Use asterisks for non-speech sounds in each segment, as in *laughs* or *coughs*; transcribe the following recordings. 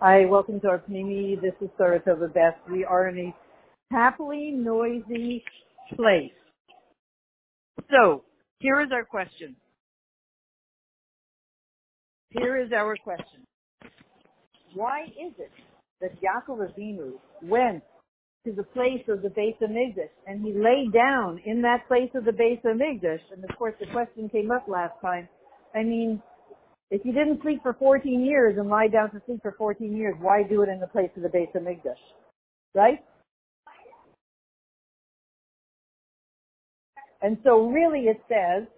Hi, welcome to our Pnimi. This is Saratova Best. We are in a happily noisy place. So, here is our question. Here is our question. Why is it that Yaakov Avinu went to the place of the Beis Hamikdash and he lay down in that place of the Beis Hamikdash? And of course, the question came up last time. I mean, if you didn't sleep for 14 years and lie down to sleep for 14 years, why do it in the place of the Beis Hamikdash? Right? And so really it says,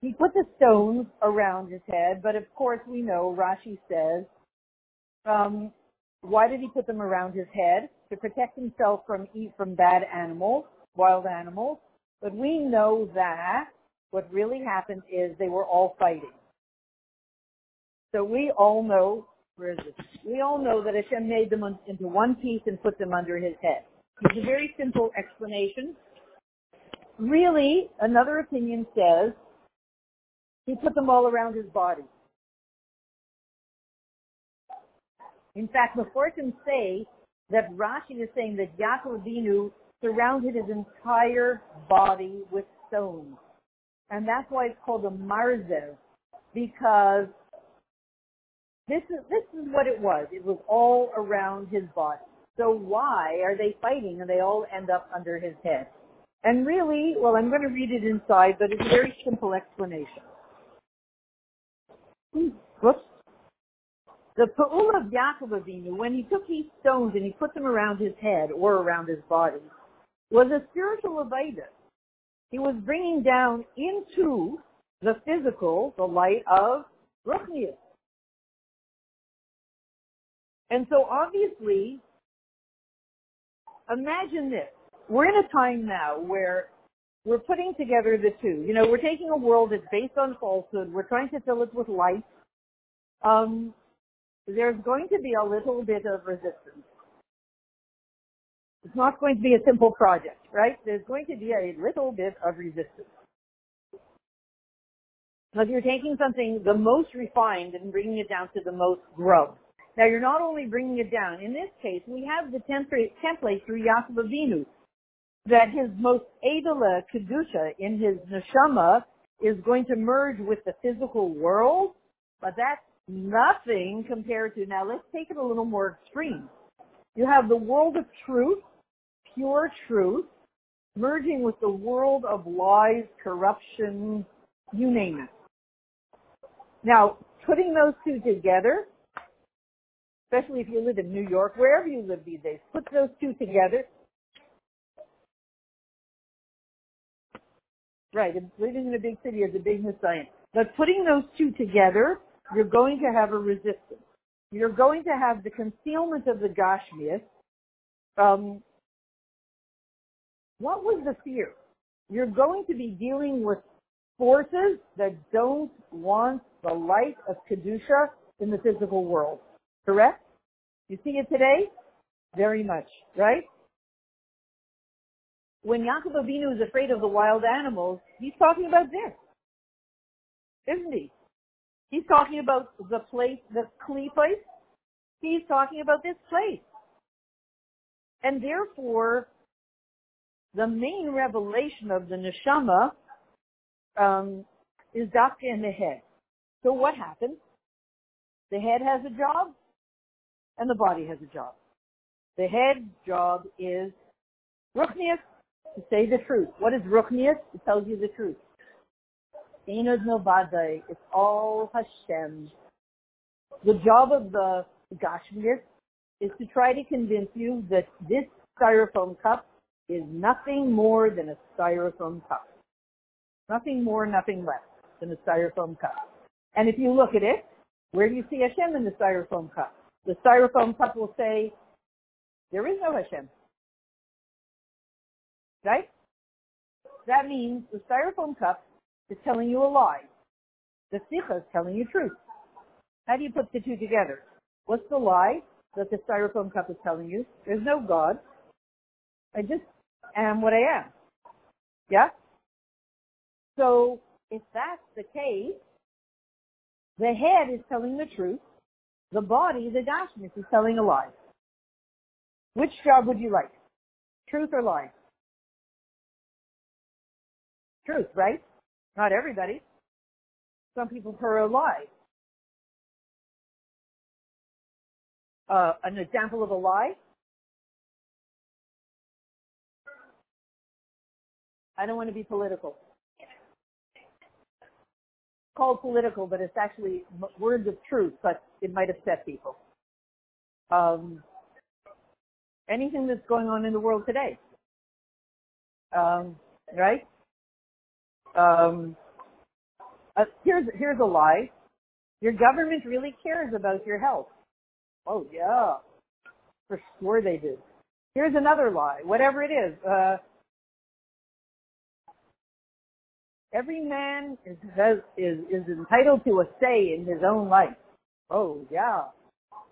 he put the stones around his head, but of course we know, Rashi says, um, why did he put them around his head? To protect himself from eat from bad animals, wild animals. But we know that what really happened is they were all fighting. So we all know, where is it? We all know that Hashem made them into one piece and put them under his head. It's a very simple explanation. Really, another opinion says he put them all around his body. In fact, the fortunes say that Rashi is saying that Yaakov Avinu surrounded his entire body with stones. And that's why it's called a marzev, because this is, this is what it was. It was all around his body. So why are they fighting and they all end up under his head? And really, well, I'm going to read it inside, but it's a very simple explanation. Hmm, whoops. The Pa'ul of Yaakov Avinu, when he took these stones and he put them around his head or around his body, was a spiritual Aveda. He was bringing down into the physical the light of Ruchnius. And so obviously, imagine this. We're in a time now where we're putting together the two. You know, we're taking a world that's based on falsehood. We're trying to fill it with light. Um, there's going to be a little bit of resistance. It's not going to be a simple project, right? There's going to be a little bit of resistance. But you're taking something the most refined and bringing it down to the most grub. Now you're not only bringing it down. In this case, we have the template, through Yaakov Avinu that his most edela kedusha in his neshama is going to merge with the physical world, but that's nothing compared to, now let's take it a little more extreme. You have the world of truth, pure truth, merging with the world of lies, corruption, you name it. Now, putting those two together, especially if you live in New York, wherever you live these days, put those two together. Right, living in a big city is a big messiah. But putting those two together you're going to have a resistance. You're going to have the concealment of the Gashmias. Um, what was the fear? You're going to be dealing with forces that don't want the light of Kedusha in the physical world. Correct? You see it today? Very much, right? When Yaakov Avinu is afraid of the wild animals, he's talking about this, isn't he? He's talking about the place, the Kli place. He's talking about this place. And therefore, the main revelation of the neshama um, is dafka in the head. So what happens? The head has a job, and the body has a job. The head job is ruchnius, to say the truth. What is ruchnius? It tells you the truth. Novadai. It's all Hashem. The job of the Gashmias is to try to convince you that this styrofoam cup is nothing more than a styrofoam cup. Nothing more, nothing less than a styrofoam cup. And if you look at it, where do you see Hashem in the styrofoam cup? The styrofoam cup will say, there is no Hashem. Right? That means the styrofoam cup is telling you a lie. The sikha is telling you truth. How do you put the two together? What's the lie that the styrofoam cup is telling you? There's no God. I just am what I am. Yeah? So, if that's the case, the head is telling the truth, The body, the Dashnis, is telling a lie. Which job would you like? Truth or lie? Truth, right? Not everybody. Some people prefer a lie. Uh, an example of a lie? I don't want to be political. Called political, but it's actually words of truth, but it might upset people. Um, anything that's going on in the world today. Um, right? Um, uh, here's here's a lie. Your government really cares about your health. Oh yeah, for sure they do. Here's another lie. Whatever it is, uh, every man is, is is entitled to a say in his own life. Oh yeah,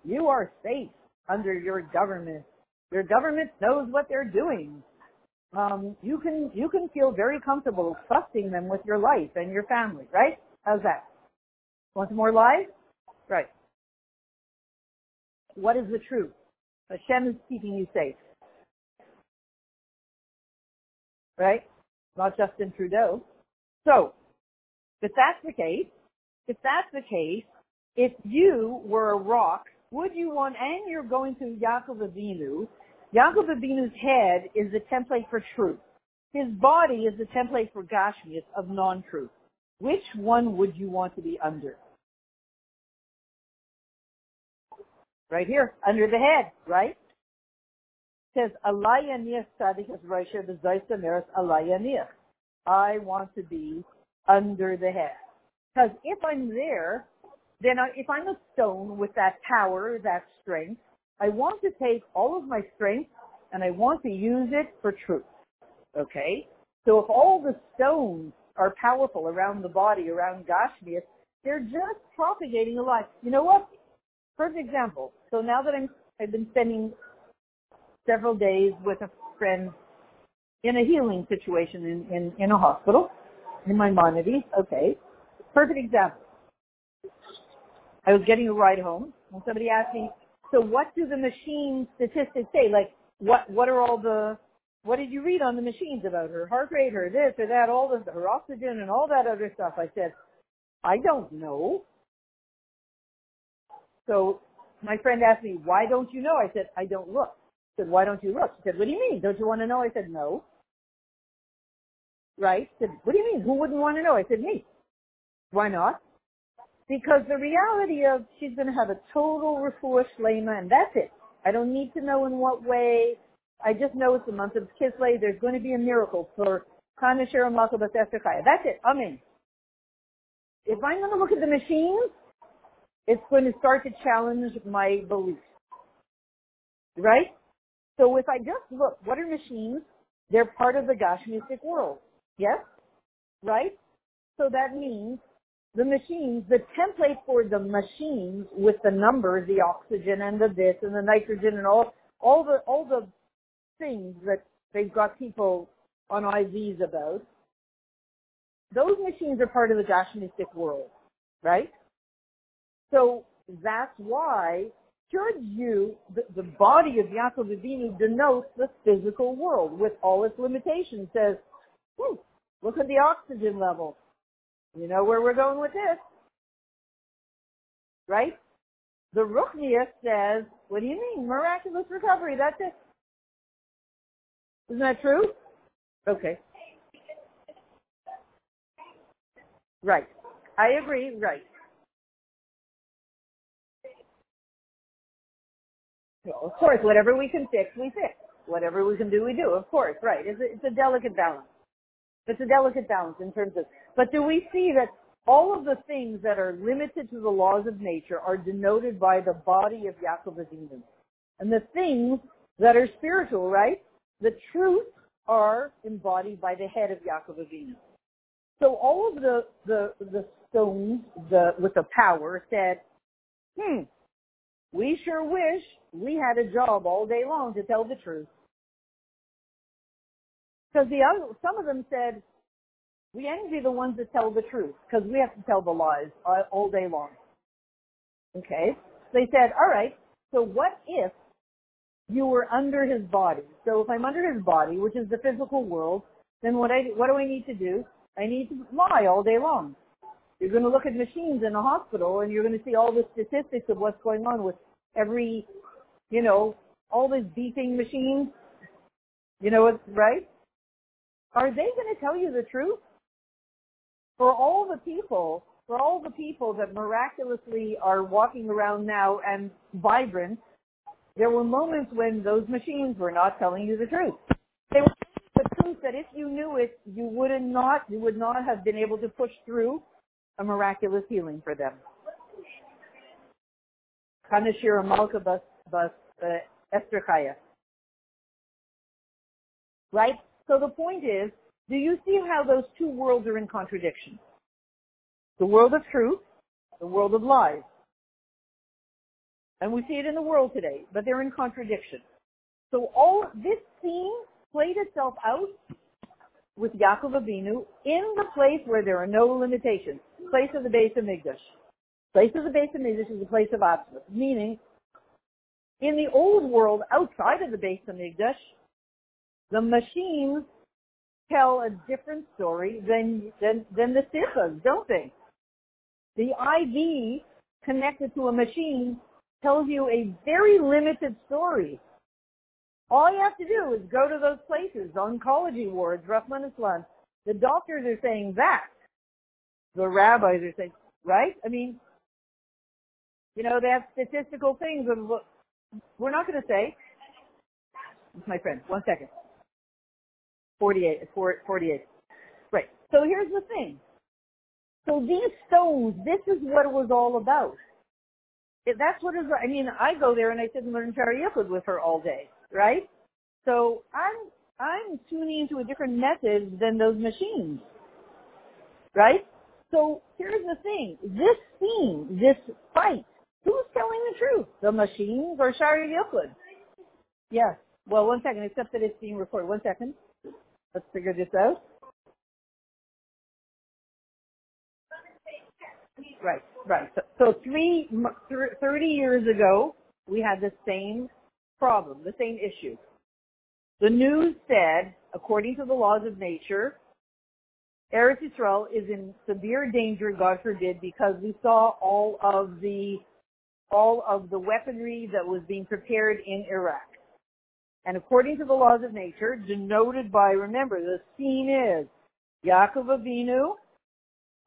you are safe under your government. Your government knows what they're doing. Um, you can you can feel very comfortable trusting them with your life and your family, right? How's that? Want some more lies? Right. What is the truth? Hashem is keeping you safe. Right? Not Justin Trudeau. So, if that's the case, if that's the case, if you were a rock, would you want, and you're going to Yaakov Avinu, Yaakov Avinu's head is the template for truth. His body is the template for Gashmias of non-truth. Which one would you want to be under? Right here, under the head, right? It says, Alaya niach tzadik as Raisha b'zaysa meres alaya niach. I want to be under the head. Because if I'm there, then I, if I'm a stone with that power, that strength, I want to take all of my strength and I want to use it for truth. Okay? So if all the stones are powerful around the body, around Gashmias, they're just propagating a lie. You know what? Perfect example. So now that I'm, I've been spending several days with a friend in a healing situation in, in, in a hospital, in Maimonides, okay. Perfect example. I was getting a ride home and somebody asked me, so what do the machine statistics say? Like, what what are all the what did you read on the machines about her heart rate, her this or that, all this, her oxygen and all that other stuff? I said, I don't know. So my friend asked me, why don't you know? I said, I don't look. Said, why don't you look? She said, what do you mean? Don't you want to know? I said, no. Right? I said, what do you mean? Who wouldn't want to know? I said, me. Why not? Because the reality of she's going to have a total refuah shlema and that's it. I don't need to know in what way. I just know it's the month of Kislev. There's going to be a miracle for Kanasher and That's it. I'm in. If I'm going to look at the machines, it's going to start to challenge my beliefs. Right? So if I just look, what are machines? They're part of the Gashmistic world. Yes? Right? So that means the machines, the template for the machines with the numbers, the oxygen and the this and the nitrogen and all, all the, all the things that they've got people on IVs about, those machines are part of the Gashmistic world, right? So that's why should you, the, the body of Yaakov Avinu denotes the physical world with all its limitations. Says, look at the oxygen level. You know where we're going with this, right? The Ruchnius says, what do you mean? Miraculous recovery. That's it. Isn't that true? Okay. Right. I agree. Right. Of course, whatever we can fix, we fix. Whatever we can do, we do. Of course, right. It's a, it's a delicate balance. It's a delicate balance in terms of, but do we see that all of the things that are limited to the laws of nature are denoted by the body of Yaakov Avinu? And the things that are spiritual, right? The truth are embodied by the head of Yaakov Avinu. So all of the, the, the stones the, with the power said, hmm, we sure wish we had a job all day long to tell the truth. Because the other, some of them said, we envy the ones that tell the truth because we have to tell the lies all day long. Okay? They said, all right, so what if you were under his body? So if I'm under his body, which is the physical world, then what I what do I need to do? I need to lie all day long. You're going to look at machines in a hospital and you're going to see all the statistics of what's going on with every, you know, all these beeping machines. You know what's right? Are they going to tell you the truth? For all the people, for all the people that miraculously are walking around now and vibrant, there were moments when those machines were not telling you the truth. They were the truth that if you knew it, you would not, you would not have been able to push through a miraculous healing for them. Kanashira Bas uh, Estrachaya. Right? So the point is, do you see how those two worlds are in contradiction? The world of truth, the world of lies. And we see it in the world today, but they're in contradiction. So all this scene played itself out with Yaakov Avinu in the place where there are no limitations, place of the Beis Hamikdash. Place of the Beis Hamikdash is a place of absolute, meaning in the old world outside of the Beis Hamikdash, the machines tell a different story than, than, than the sifas, don't they? The IV connected to a machine tells you a very limited story. All you have to do is go to those places, oncology wards, rough Rahman Islam. The doctors are saying that. The rabbis are saying, right? I mean, you know, they have statistical things and we're not going to say, my friend, one second. 48, 48. Right. So here's the thing. So these stones, this is what it was all about. That's what is, I mean, I go there and I sit and learn Shariachud with her all day, right? So I'm, I'm tuning into a different method than those machines, right? So here's the thing. This scene, this fight, who's telling the truth? The machines or Shari Yochud? Yes. Well, one second, except that it's being recorded. One second. Let's figure this out. Right, right. So, so three, 30 years ago, we had the same problem, the same issue. The news said, according to the laws of nature, Eretz Yisrael is in severe danger, God forbid, because we saw all of the all of the weaponry that was being prepared in Iraq. And according to the laws of nature, denoted by, remember, the scene is Yaakov Avinu,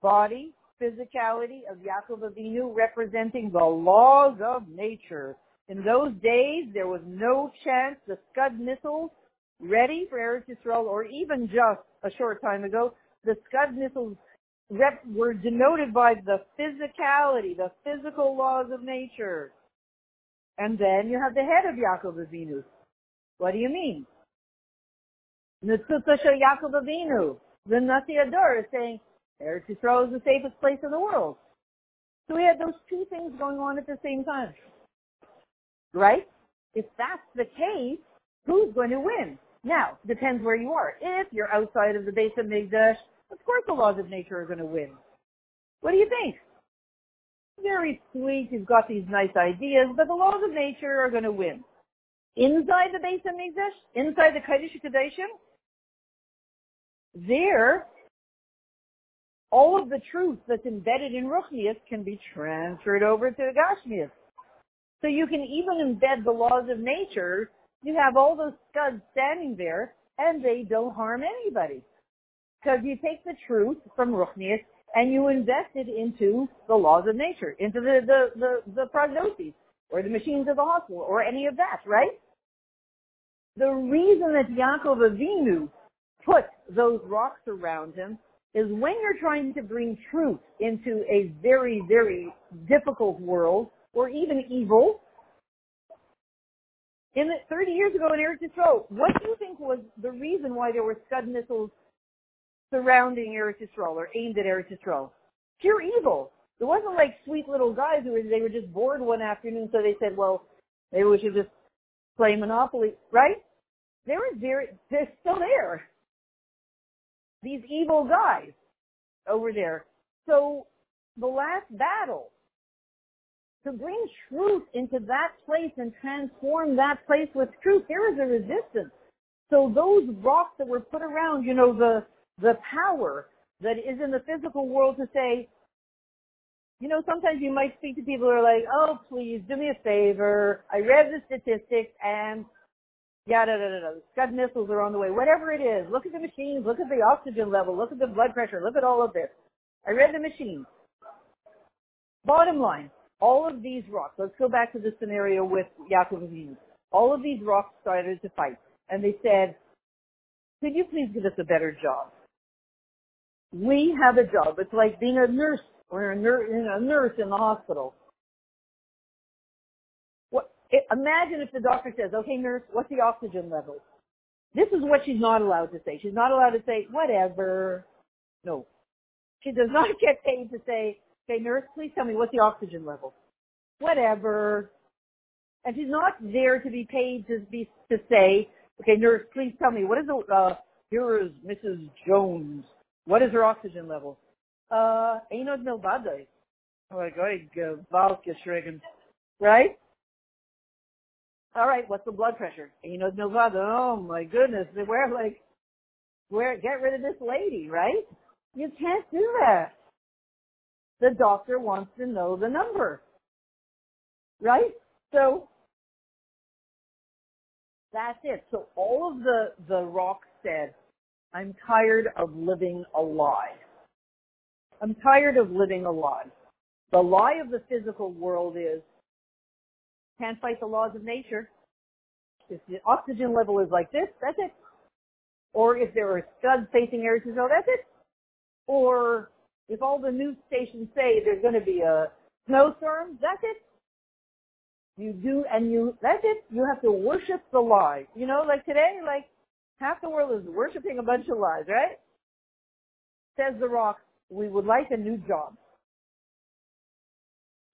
body, physicality of Yaakov Avinu representing the laws of nature. In those days, there was no chance the Scud missiles ready for Eretz Yisrael, or even just a short time ago, the Scud missiles rep- were denoted by the physicality, the physical laws of nature. And then you have the head of Yaakov Avinu. What do you mean? Netzuta Yaakov Avinu. The Nasi Ador is saying, Eretz Yisrael is the safest place in the world. So we had those two things going on at the same time. Right? If that's the case, who's going to win? Now, depends where you are. If you're outside of the Beis Hamikdash, of course the laws of nature are going to win. What do you think? Very sweet, you've got these nice ideas, but the laws of nature are going to win. Inside the Beis Hamikdash, inside the Kodesh Kodeshim, there, all of the truth that's embedded in Ruchnius can be transferred over to the Gashmias. So you can even embed the laws of nature you have all those scuds standing there and they don't harm anybody. Because you take the truth from Ruchnius and you invest it into the laws of nature, into the, the, the, the prognoses, or the machines of the hospital, or any of that, right? The reason that Yaakov Avinu put those rocks around him is when you're trying to bring truth into a very, very difficult world, or even evil, in the, 30 years ago in Eretz Yisrael, what do you think was the reason why there were Scud missiles surrounding Eretz Yisrael or aimed at Eretz Yisrael? Pure evil. It wasn't like sweet little guys who were, they were just bored one afternoon, so they said, well, maybe we should just play Monopoly, right? They were very, they're still there. These evil guys over there. So the last battle to bring truth into that place and transform that place with truth, there is a resistance. So those rocks that were put around, you know, the, the power that is in the physical world to say, you know, sometimes you might speak to people who are like, oh, please do me a favor. I read the statistics and yada, da, da, da. Scud missiles are on the way. Whatever it is, look at the machines, look at the oxygen level, look at the blood pressure, look at all of this. I read the machines. Bottom line, all of these rocks, let's go back to the scenario with Yaakov Avinu. All of these rocks started to fight. And they said, could you please give us a better job? We have a job. It's like being a nurse or a nurse, in a nurse in the hospital. What, it, imagine if the doctor says, okay nurse, what's the oxygen level? This is what she's not allowed to say. She's not allowed to say, whatever. No. She does not *laughs* get paid to say, okay nurse, please tell me what's the oxygen level. Whatever. And she's not there to be paid to be, to say, okay nurse, please tell me, what is the, uh, here is Mrs. Jones. What is her oxygen level? Uh, Einod Milbadai. Like, oh, right? All right, what's the blood pressure? Einod Milbadai. Oh my goodness, we're like, where, get rid of this lady, right? You can't do that. The doctor wants to know the number. Right? So, that's it. So all of the, the rock said, I'm tired of living a lie. I'm tired of living a lie. The lie of the physical world is, can't fight the laws of nature. If the oxygen level is like this, that's it. Or if there are scuds facing Arizona, that's it. Or if all the news stations say there's going to be a snowstorm, that's it. You do, and you, that's it. You have to worship the lie. You know, like today, like half the world is worshiping a bunch of lies, right? Says the rock, we would like a new job.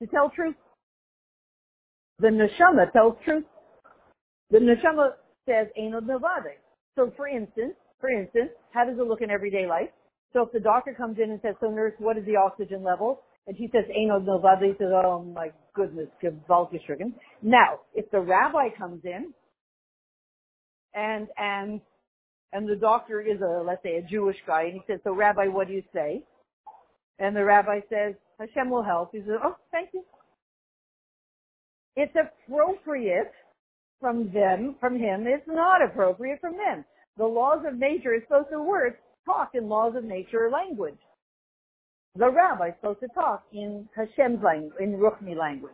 To tell truth. The neshama tells truth. The neshama says Eino Nevade. So for instance, for instance, how does it look in everyday life? So if the doctor comes in and says, so nurse, what is the oxygen level? And she says, Eino Nevade, he says, oh my goodness, Gewaltgeschrigen. Now, if the rabbi comes in and, and, and the doctor is a, let's say, a Jewish guy, and he says, so rabbi, what do you say? And the rabbi says, Hashem will help. He says, oh, thank you. It's appropriate from them, from him. It's not appropriate from them. The laws of nature is supposed to work, talk in laws of nature language. The rabbi is supposed to talk in Hashem's language, in Ruchni language.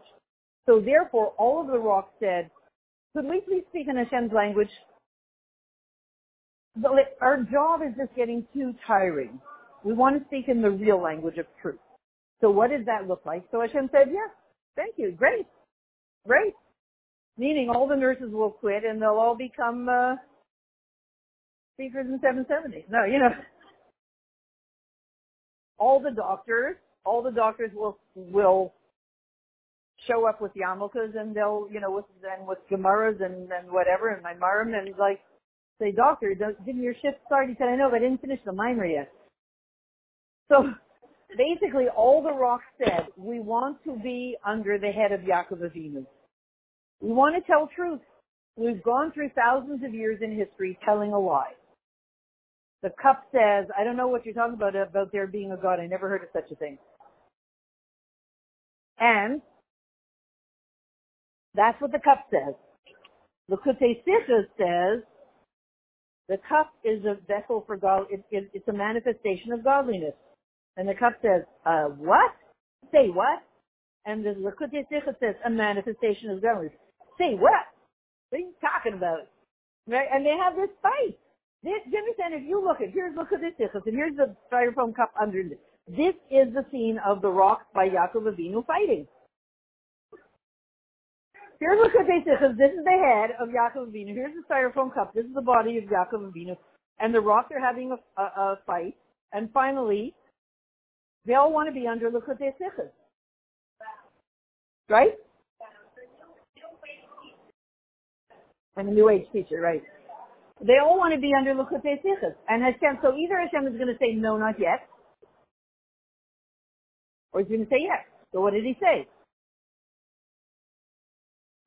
So therefore, all of the rocks said, could we please speak in Hashem's language? Our job is just getting too tiring. We want to speak in the real language of truth. So what does that look like? So Hashem said, yes, thank you, great, great. Meaning all the nurses will quit and they'll all become uh, speakers in 770. No, you know, *laughs* all the doctors, all the doctors will will show up with yarmulkes and they'll, you know, with and with gemaras and and whatever and my marim and like say, doctor, didn't your shift start? He said, I know, but I didn't finish the mimer yet. So *laughs* basically all the rocks said, we want to be under the head of Yaakov Avinu. We want to tell truth. We've gone through thousands of years in history telling a lie. The cup says, I don't know what you're talking about, about there being a God. I never heard of such a thing. And that's what the cup says. The Kute says, the cup is a vessel for God. It, it, it's a manifestation of godliness. And the cup says, uh, what? Say what? And the Likutei Sicha says, a manifestation of godliness. Say what? What are you talking about? Right? And they have this fight. This, understand? If you look at, here's Likutei Sicha, and here's the styrofoam cup underneath. This is the scene of the rocks by Yaakov Avinu fighting. Here's Likutei Sicha. This is the head of Yaakov Avinu. Here's the styrofoam cup. This is the body of Yaakov Avinu. And the rocks are having a, a, a fight. And finally, they all want to be under Likutei Sichas. Right? I'm a New Age teacher, right? They all want to be under Likutei Sichas. And Hashem, so either Hashem is going to say, no, not yet, or he's going to say yes. So what did he say?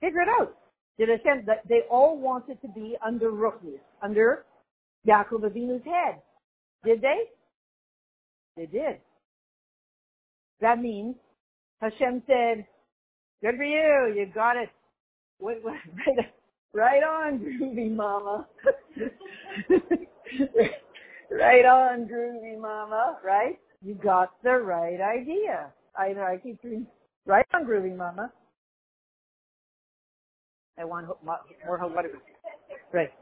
Figure it out. Did Hashem, that they all wanted to be under Ruchnius, under Yaakov Avinu's head. Did they? They did. That means Hashem said, good for you, you got it. *laughs* Right, right on, groovy mama. right on, groovy mama, right? You got the right idea. I know, I keep doing, right on, groovy mama. I want more, more what Right.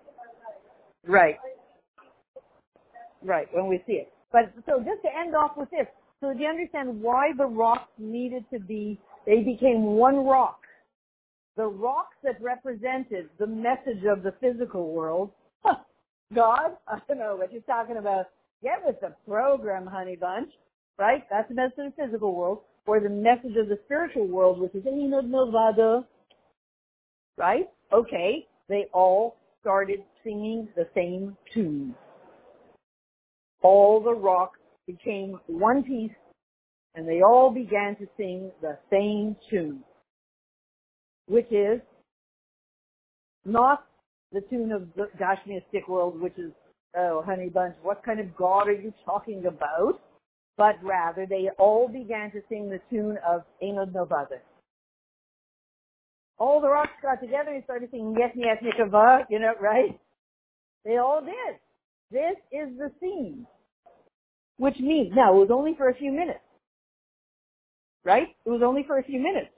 Right. Right, when we see it. But so just to end off with this, so do you understand why the rocks needed to be, they became one rock. The rocks that represented the message of the physical world, God, *laughs* I don't know what you're talking about. Get with the program, honey bunch, right? That's the message of the physical world, or the message of the spiritual world, which is Enod Novada, right? Okay, they all started singing the same tune. All the rocks became one piece and they all began to sing the same tune, which is not the tune of the Gashmiastic world, which is, oh, honey bunch, what kind of God are you talking about? But rather, they all began to sing the tune of Enod Novada. All the rocks got together and started singing Yes, Yes, Nikava, you know, right? They all did. This is the scene. Which means, now it was only for a few minutes. Right? It was only for a few minutes.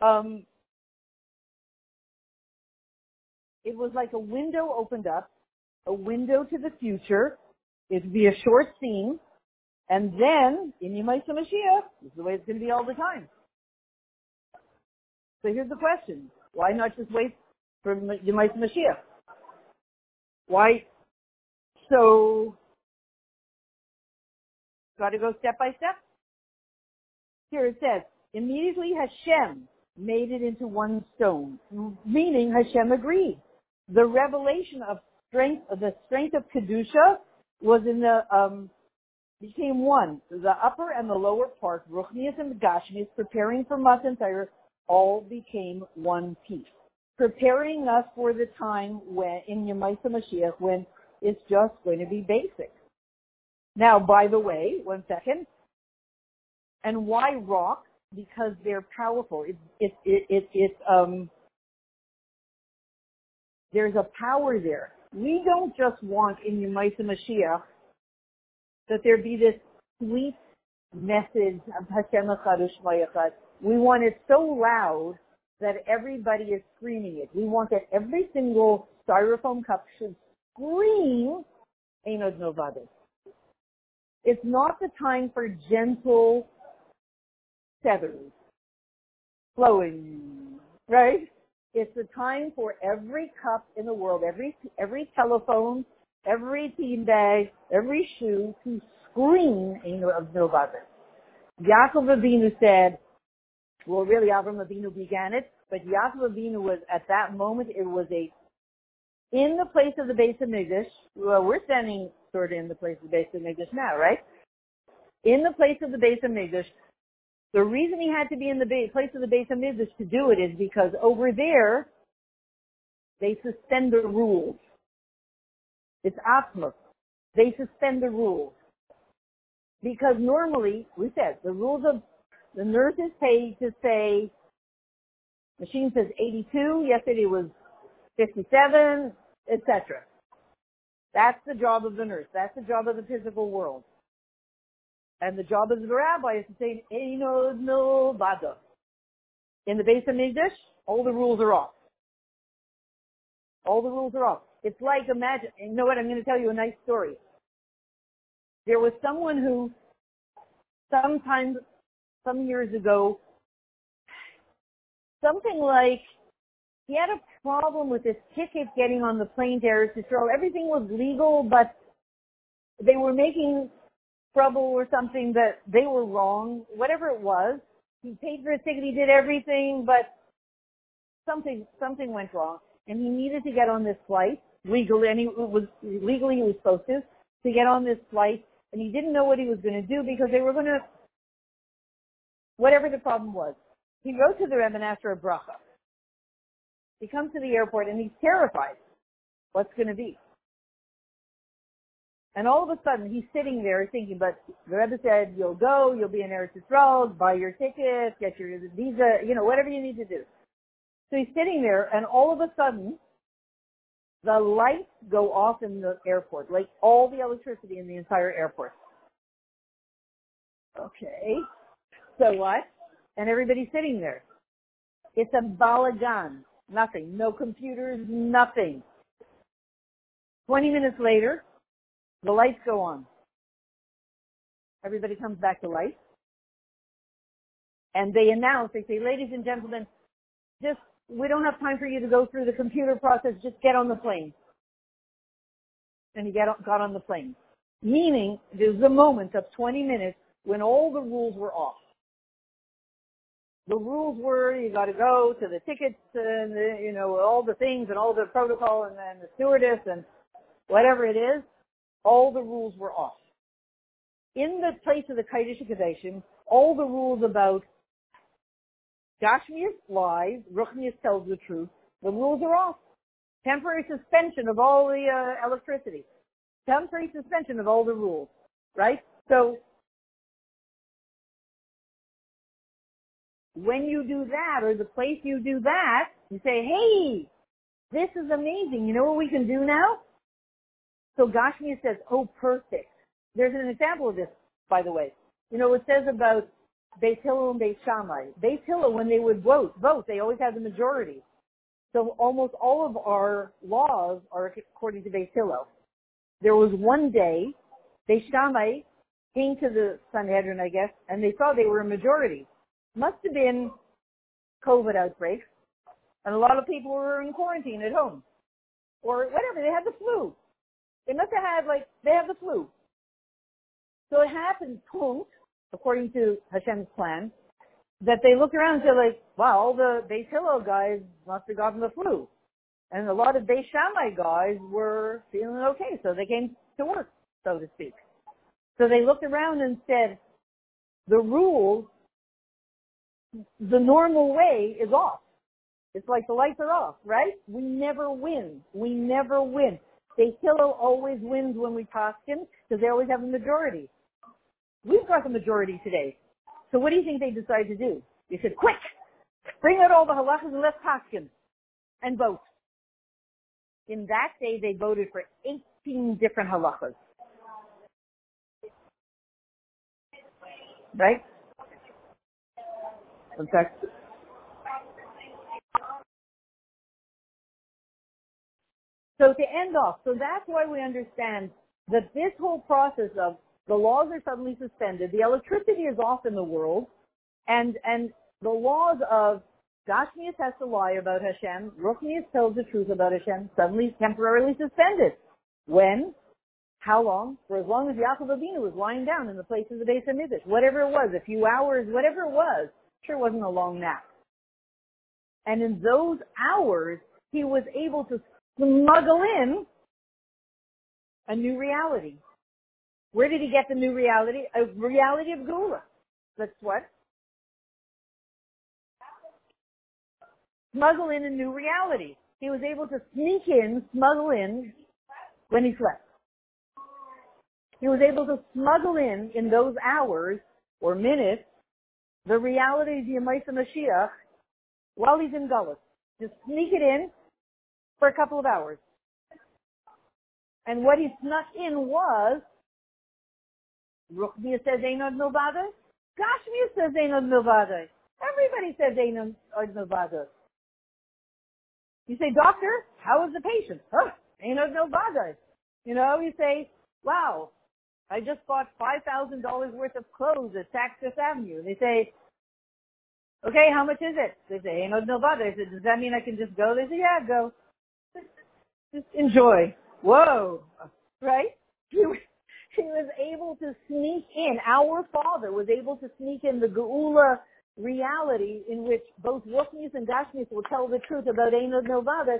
Um, it was like a window opened up, a window to the future. It'd be a short scene, and then in Yemaisa Mashiach, this is the way it's going to be all the time. So here's the question: Why not just wait for Yemaisa Mashiach? Why? So Got to go step by step. Here it says, immediately Hashem made it into one stone, meaning Hashem agreed. The revelation of strength, the strength of kedusha, was in the um, became one. The upper and the lower part, Ruchnias and Gashmias, preparing for Matan all became one piece, preparing us for the time when in Yemaisa Mashiach when it's just going to be basic. Now, by the way, one second. And why rock? Because they're powerful. It's it, it, it, it, um, there's a power there. We don't just want in Yemaisa Mashiach that there be this sweet message of Hashem Echad We want it so loud that everybody is screaming it. We want that every single styrofoam cup should scream Enod Novades. It's not the time for gentle feathers flowing, right? It's the time for every cup in the world, every every telephone, every tea bag, every shoe to scream of Novata. Yaakov Avinu said, well, really, Avram Avinu began it, but Yaakov Avinu was at that moment. It was a in the place of the Beis Hamikdash. Well, we're standing sort of in the place of the Beis Hamikdash now, right? In the place of the Beis Hamikdash. The reason he had to be in the place of the Beis Hamikdash to do it is because over there, they suspend the rules. It's Atmos. They suspend the rules. Because normally, we said, the rules of the nurse is paid to say, machine says 82, yesterday was 57, etc. That's the job of the nurse. That's the job of the physical world. And the job of the rabbi is to say, Einod no bada. In the Beis Hamikdash, all the rules are off. All the rules are off. It's like imagine, you know what, I'm going to tell you a nice story. There was someone who, sometimes, some years ago, something like, he had a problem with his ticket getting on the plane to Eretz Yisrael. Everything was legal, but they were making trouble or something that they were wrong, whatever it was. He paid for his ticket, he did everything, but something, something went wrong. And he needed to get on this flight legally, and he was, legally he was supposed to, to get on this flight, and he didn't know what he was going to do because they were going to, whatever the problem was. He wrote to the Rebbe for a bracha. He comes to the airport and he's terrified. What's going to be? And all of a sudden, he's sitting there thinking, but the Rebbe said, you'll go, you'll be in Eretz Yisrael, buy your ticket, get your visa, you know, whatever you need to do. So he's sitting there, and all of a sudden, the lights go off in the airport, like all the electricity in the entire airport. Okay. So what? And everybody's sitting there. It's a balagan. Nothing. No computers, nothing. 20 minutes later, the lights go on. Everybody comes back to life. And they announce, they say, ladies and gentlemen, just, we don't have time for you to go through the computer process, just get on the plane. And he get, got on the plane. Meaning, there's a moment of 20 minutes when all the rules were off. The rules were you got to go to the tickets and the, you know all the things and all the protocol and then the stewardess and whatever it is. All the rules were off. In the place of the Kodesh Kodeshim, all the rules about Gashmias lies, Ruchnias tells the truth, the rules are off. Temporary suspension of all the uh, electricity. Temporary suspension of all the rules. Right? So when you do that, or the place you do that, you say, hey, this is amazing. You know what we can do now? So Gashmi says, oh, perfect. There's an example of this, by the way. You know, it says about Beis Hillel and Beis Shammai. Beis Hillel, when they would vote, vote, they always had the majority. So almost all of our laws are according to Beis Hillel. There was one day, Beis Shammai came to the Sanhedrin, I guess, and they saw they were a majority. Must have been COVID outbreaks, and a lot of people were in quarantine at home. Or whatever, they had the flu. They must have had like they have the flu. So it happened, quote, according to Hashem's plan, that they look around and say like, wow, all the Beis Hillel guys must have gotten the flu. And a lot of Beis Shammai guys were feeling okay, so they came to work, so to speak. So they looked around and said, the rules, the normal way is off. It's like the lights are off, right? We never win. We never win. Beis Hillel always wins when we him because they always have a majority. We've got the majority today. So what do you think they decide to do? They said, quick, bring out all the halachas and let's him and vote. In that day, they voted for 18 different halachas. Right? In fact, So to end off, so that's why we understand that this whole process of the laws are suddenly suspended, the electricity is off in the world, and and the laws of Gashmias has to lie about Hashem, Ruchnias tells the truth about Hashem, suddenly temporarily suspended. When? How long? For as long as Yaakov Avinu was lying down in the place of the Beis Hamikdash. Whatever it was, a few hours, whatever it was. Sure wasn't a long nap. And in those hours, he was able to smuggle in a new reality. Where did he get the new reality? A reality of Geula. That's what? Smuggle in a new reality. He was able to sneak in, smuggle in when he slept. He was able to smuggle in, in those hours or minutes, the reality of the Yemaisa Mashiach while he's in Gullus. Just sneak it in for a couple of hours. And what he snuck in was, Ruchbia says Einod Milvada, Gashmia says Einod Milvada. Everybody says Einod Milvada. Uh, you say, doctor, how is the patient? Huh, Einod Milvada. You know, you say, wow, I just bought $5,000 worth of clothes at Saks Avenue. They say, okay, how much is it? They say, Einod Milvada. I said, does that mean I can just go? They say, yeah, go. Just enjoy. Whoa. Right? He, *laughs* he was able to sneak in. Our Father was able to sneak in the Geula reality in which both Ruchnis and Gashmis will tell the truth about Einod Milvada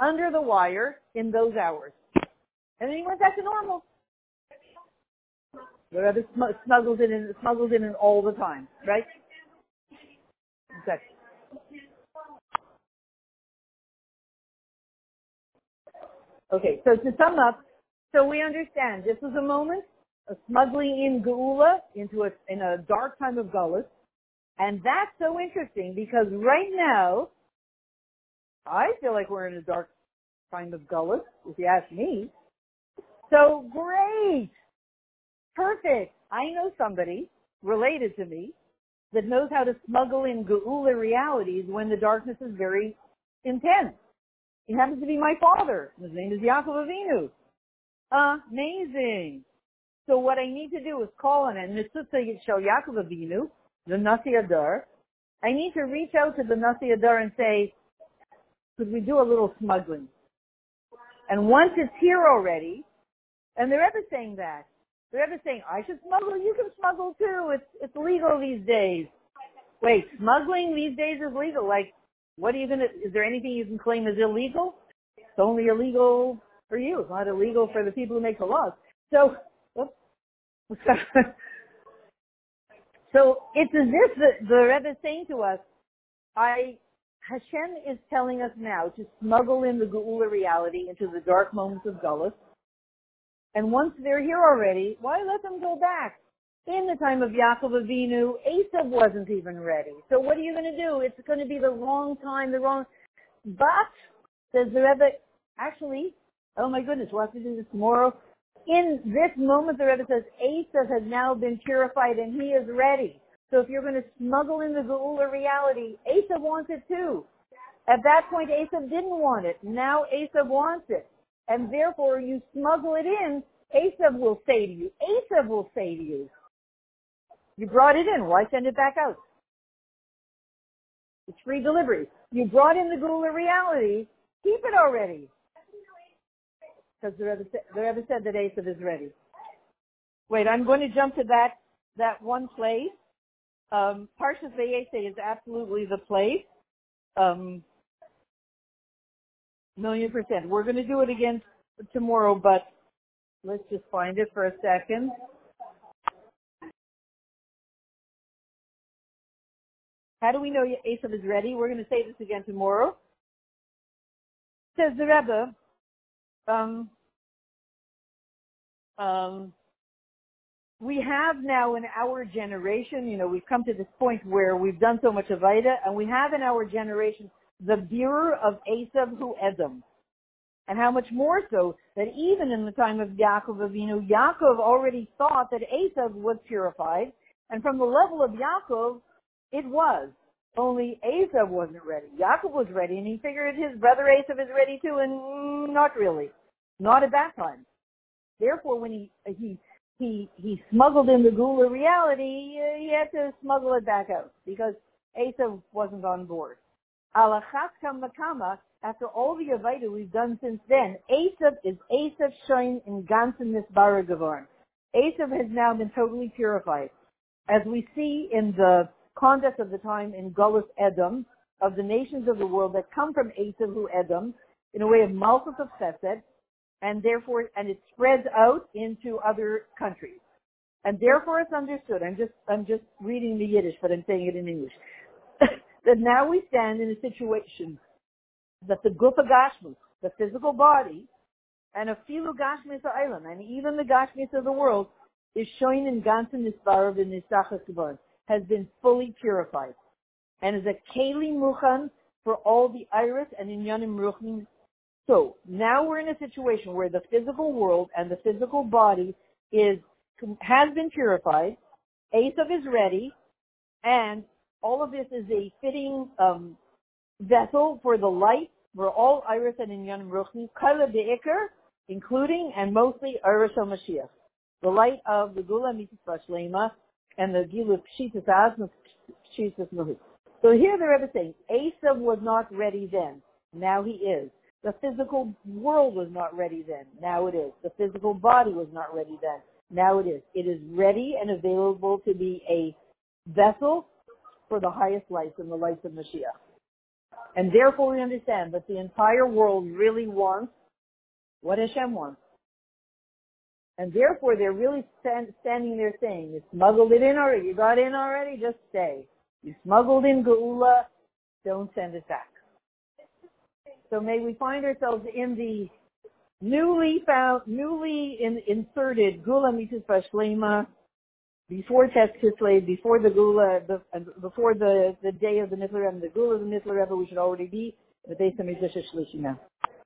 under the wire in those hours. And then he went back to normal. The other smuggles in and smuggles in and all the time, right? Okay. Okay, so to sum up, so we understand this is a moment of smuggling in Geula into a, in a dark time of Gullus. And that's so interesting because right now, I feel like we're in a dark time of Gullus, if you ask me. So great! Perfect! I know somebody related to me that knows how to smuggle in Geula realities when the darkness is very intense. He happens to be my father. His name is Yaakov Avinu. Amazing. So what I need to do is call on it. Mitzvah Shel Yaakov Avinu, the Nasi Hador. I need to reach out to the Nasi Hador and say, could we do a little smuggling? And once it's here already, and they're ever saying that, they're ever saying, I should smuggle, you can smuggle too, it's, it's legal these days. Wait, smuggling these days is legal. Like, what are you gonna, is there anything you can claim is illegal? It's only illegal for you. It's not illegal for the people who make the laws. So, *laughs* so it's as if the, the Rebbe is saying to us, I, Hashem is telling us now to smuggle in the Geula reality into the dark moments of Gullus. And once they're here already, why let them go back? In the time of Yaakov Avinu, Esav wasn't even ready. So what are you going to do? It's going to be the wrong time, the wrong. But says the Rebbe, actually, oh my goodness, we'll have to do this tomorrow. In this moment, the Rebbe says Esav has now been purified and he is ready. So if you're going to smuggle in the Geula reality, Esav wants it too. At that point, Esav didn't want it. Now Esav wants it. And therefore, you smuggle it in, Esav will say to you, Esav will say to you, you brought it in. Why send it back out? It's free delivery. You brought in the Geula reality. Keep it already. Because the Rebbe, said, the Rebbe said that Esav is ready. Wait, I'm going to jump to that, that one place. Um, Parshas Vayeitzei is absolutely the place. Um, million percent. We're going to do it again tomorrow, but let's just find it for a second. How do we know Esav is ready? We're going to say this again tomorrow. Says the Rebbe, um, um, we have now in our generation, you know, we've come to this point where we've done so much Avodah, and we have in our generation the Birur of Esav who Edom. And how much more so that even in the time of Yaakov Avinu, Yaakov already thought that Esav was purified, and from the level of Yaakov, it was. Only Esav wasn't ready. Yaakov was ready, and he figured his brother Esav is ready too, and not really. Not at that time. Therefore, when he he he he smuggled in the Geula reality, he had to smuggle it back out because Esav wasn't on board. Alachat kamakama, after all the Avodah we've done since then, Esav is Esav showing in ganzen Nisbara Gavarn. Esav has now been totally purified. As we see in the conduct of the time in Gullus Edom, of the nations of the world that come from Esavu Edom, in a way of Malchus of Chesed, and therefore, and it spreads out into other countries. And therefore it's understood, I'm just, I'm just reading the Yiddish, but I'm saying it in English, *coughs* that now we stand in a situation that the Gufa Gashmus, the physical body, and a filu Gashmis Island, and even the Gashmis of the world, is showing in Gansen Nisbarav in Nisachas has been fully purified and is a keli muchan for all the iris and inyanim ruchnim. So now we're in a situation where the physical world and the physical body is has been purified. Esav is ready, and all of this is a fitting um, vessel for the light for all iris and inyanim ruchnim, kala be'ikr, including and mostly iris Mashiach, the light of the Geula Mitzvah Shlema, and the Giluf Pshitas Asma Pshitas Mahut. So here the Rebbe is saying, Esav was not ready then. Now he is. The physical world was not ready then. Now it is. The physical body was not ready then. Now it is. It is ready and available to be a vessel for the highest lights and the lights of Mashiach. And therefore we understand that the entire world really wants what Hashem wants. And therefore, they're really stand, standing there saying, you smuggled it in already, you got in already, just stay. You smuggled in Geula, don't send it back. So may we find ourselves in the newly found, newly in, inserted Geula Mitzvah Shlema before Tes Kislev, before the Geula, before the, the day of the Mitzvah the Geula of the Mitzvah we should already be the base of Mitzvah now.